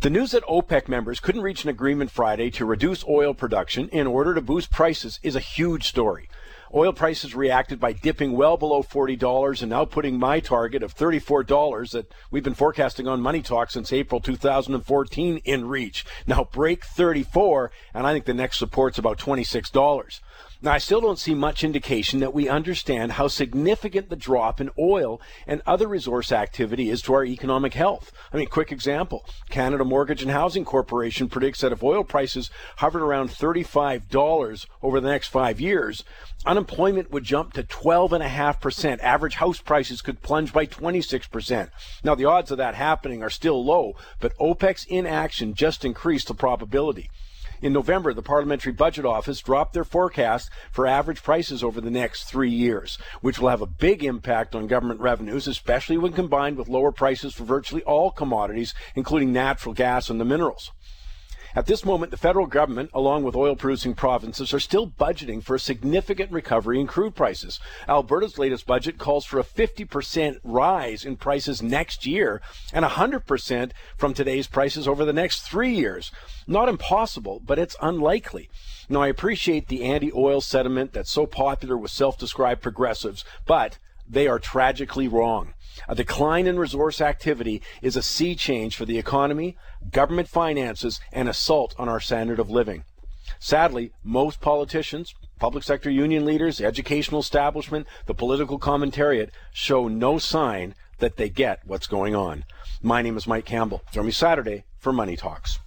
The news that OPEC members couldn't reach an agreement Friday to reduce oil production in order to boost prices is a huge story. Oil prices reacted by dipping well below $40 and now putting my target of $34 that we've been forecasting on Money Talk since April 2014 in reach. Now break 34 and I think the next support's about $26. Now, I still don't see much indication that we understand how significant the drop in oil and other resource activity is to our economic health. I mean, quick example Canada Mortgage and Housing Corporation predicts that if oil prices hovered around $35 over the next five years, unemployment would jump to 12.5%. Average house prices could plunge by 26%. Now, the odds of that happening are still low, but OPEC's inaction just increased the probability. In November, the Parliamentary Budget Office dropped their forecast for average prices over the next three years, which will have a big impact on government revenues, especially when combined with lower prices for virtually all commodities, including natural gas and the minerals. At this moment, the federal government, along with oil producing provinces, are still budgeting for a significant recovery in crude prices. Alberta's latest budget calls for a 50% rise in prices next year and 100% from today's prices over the next three years. Not impossible, but it's unlikely. Now, I appreciate the anti oil sentiment that's so popular with self described progressives, but they are tragically wrong. A decline in resource activity is a sea change for the economy, government finances, and assault on our standard of living. Sadly, most politicians, public sector union leaders, the educational establishment, the political commentariat show no sign that they get what's going on. My name is Mike Campbell. Join me Saturday for Money Talks.